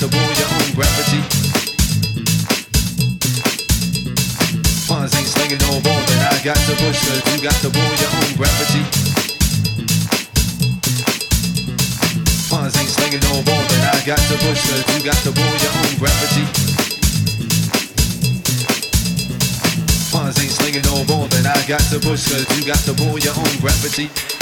to your own gravity. Ain't slinging no more I got to you got to your own gravity. Ain't slinging no more I got to you got to your own gravity. Ain't slinging no more I got to you got to your own gravity.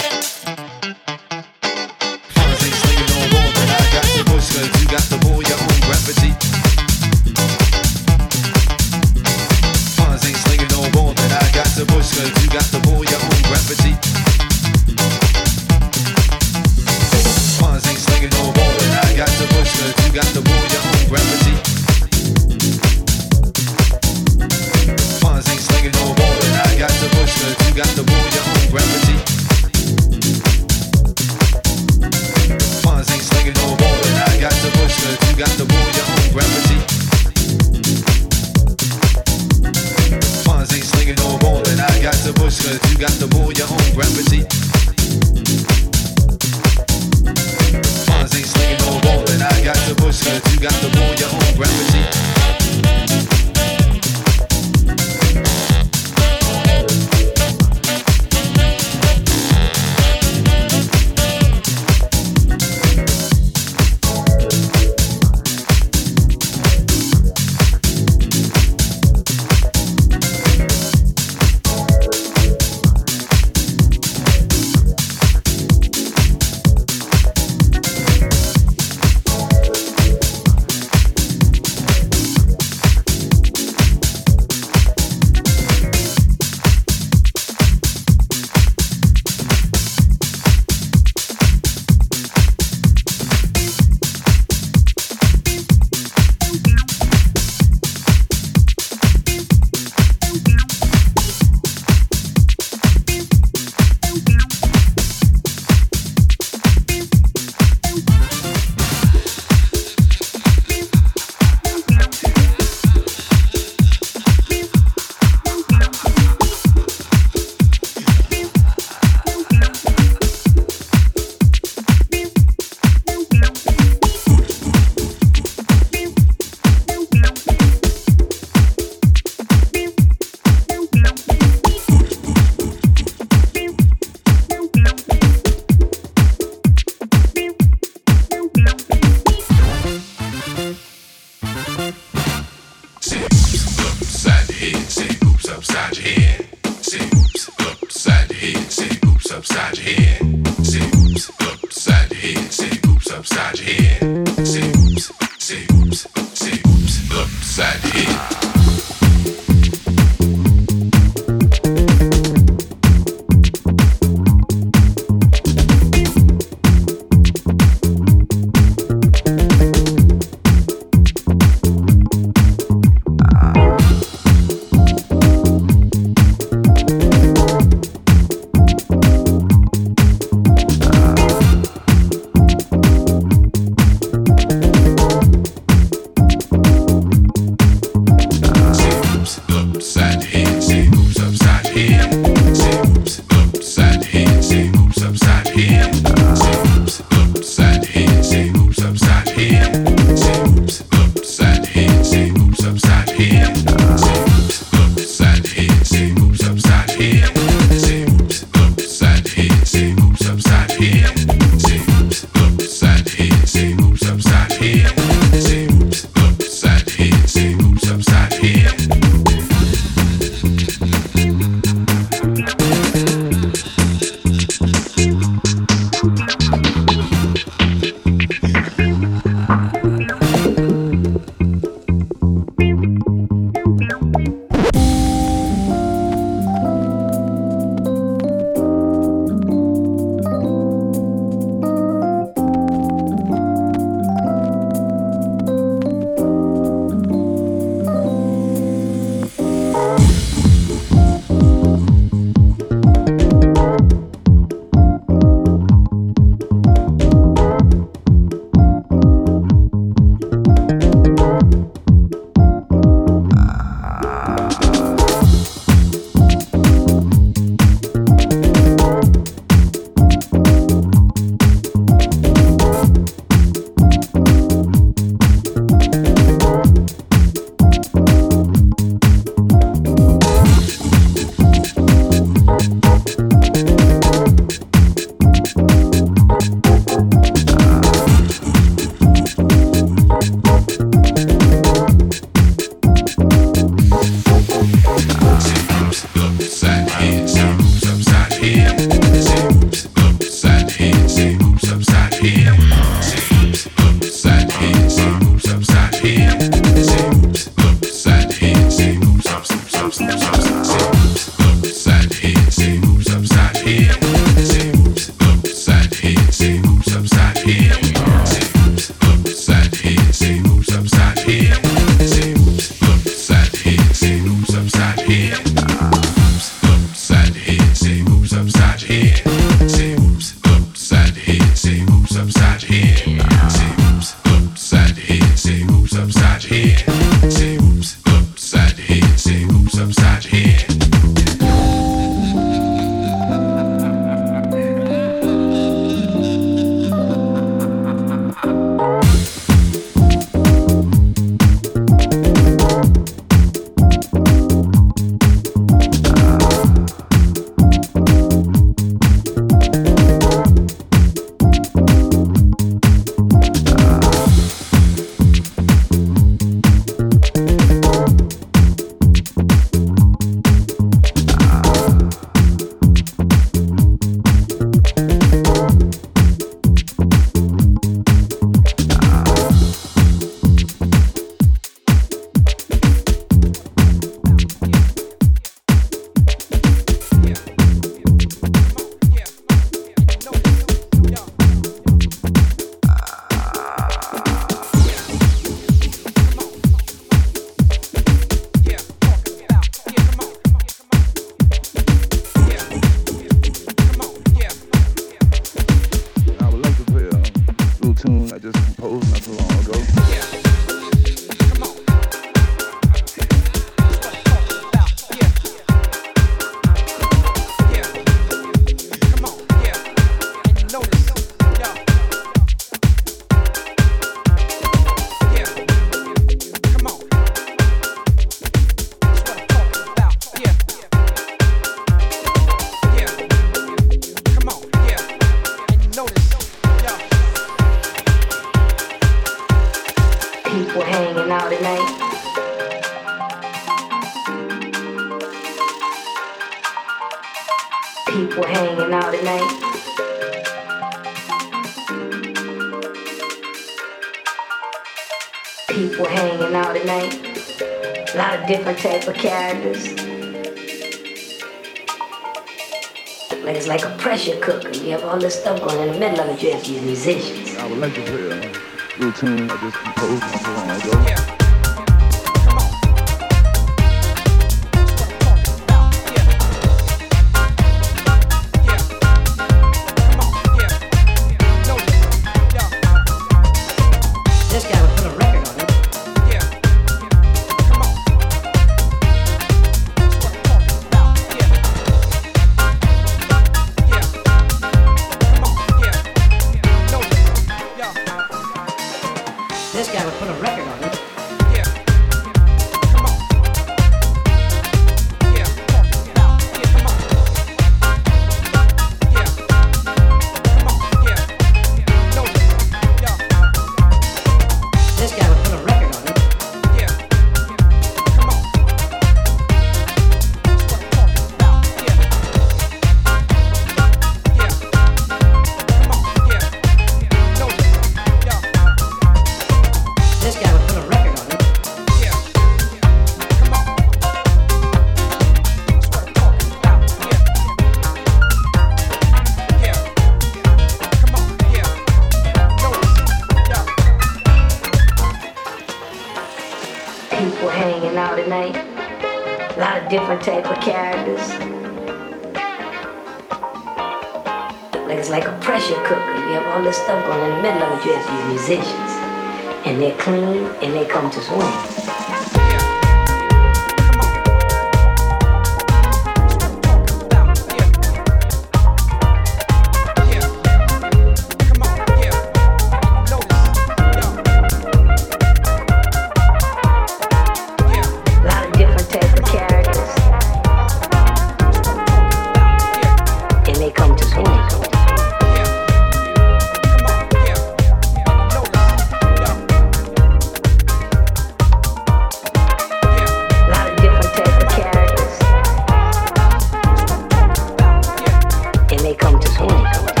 they come to school.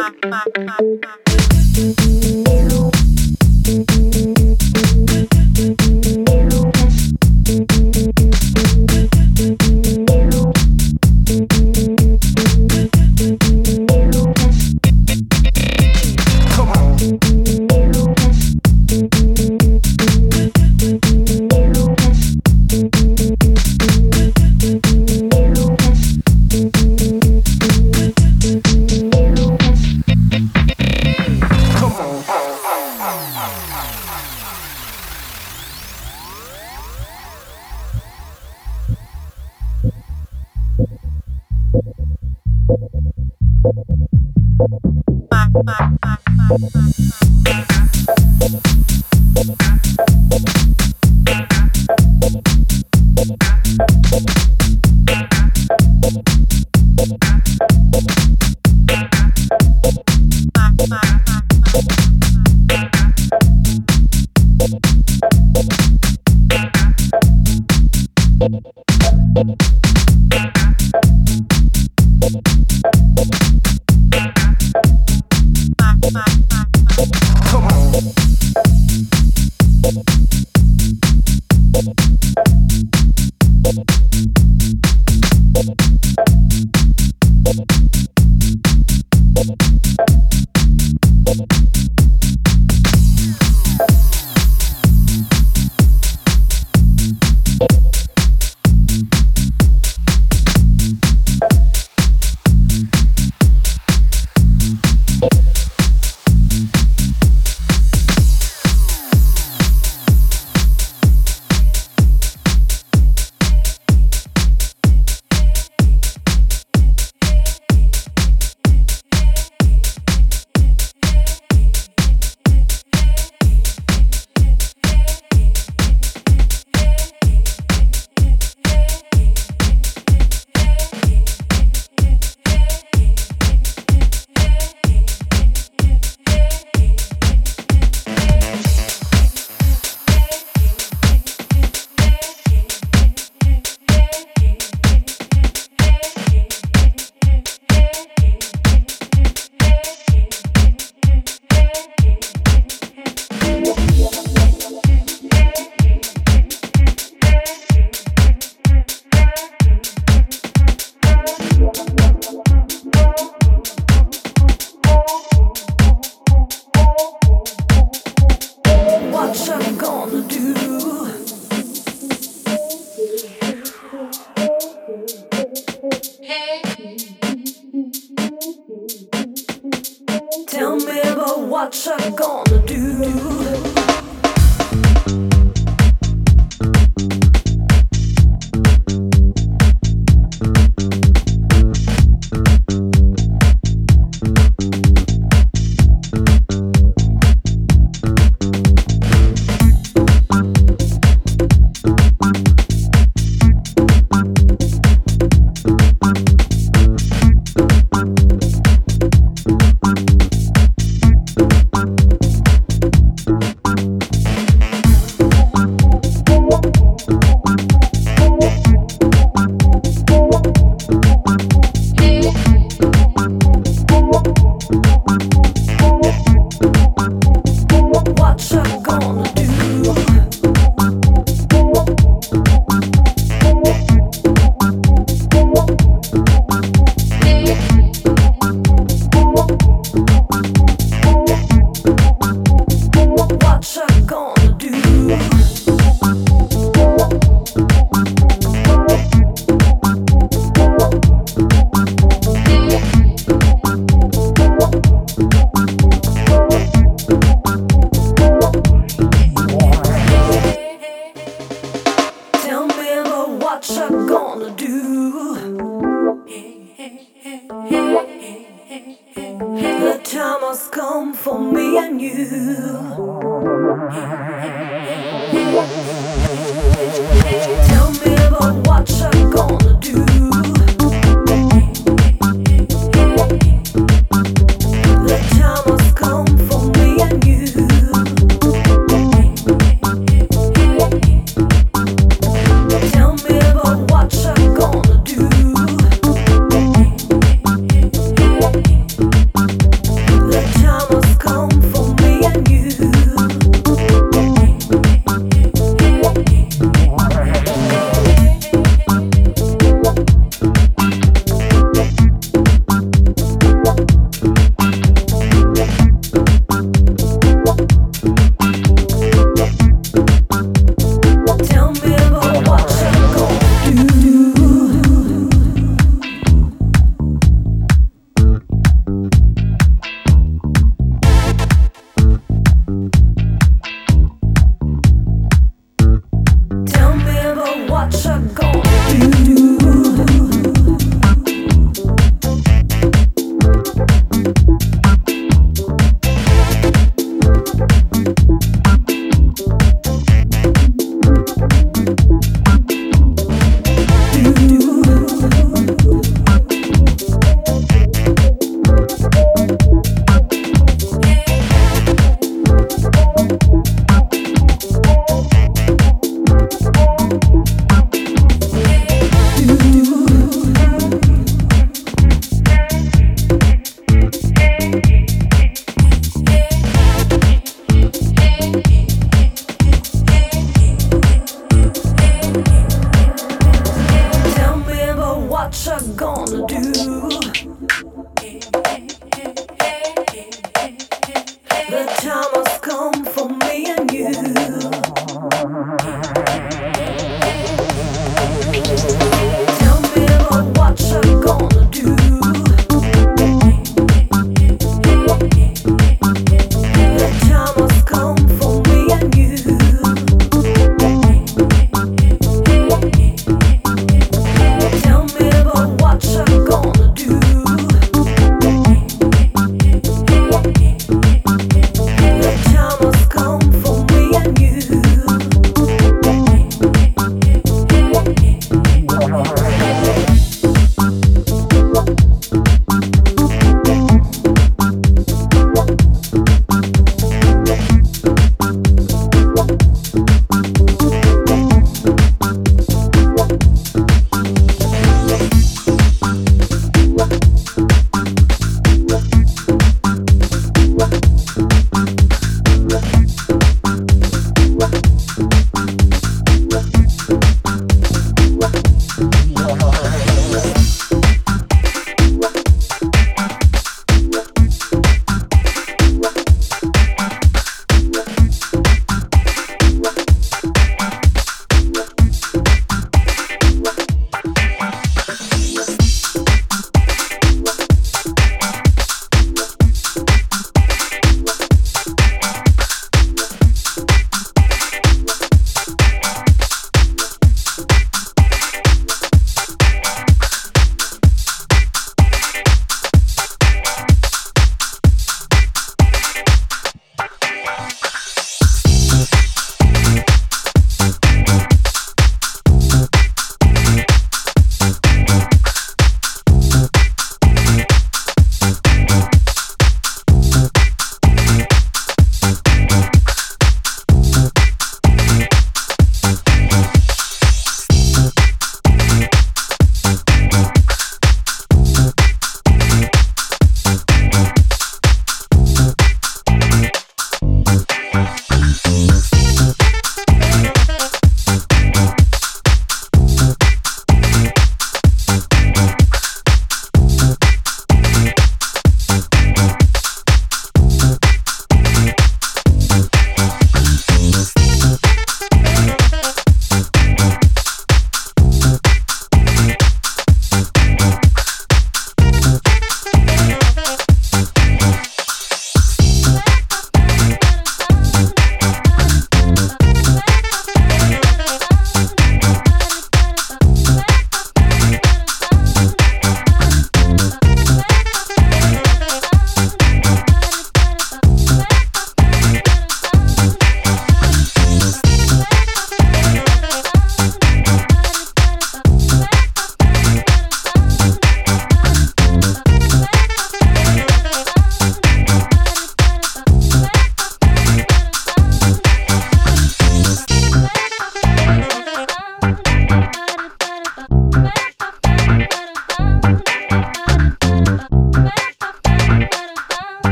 Mm-hmm. Oh.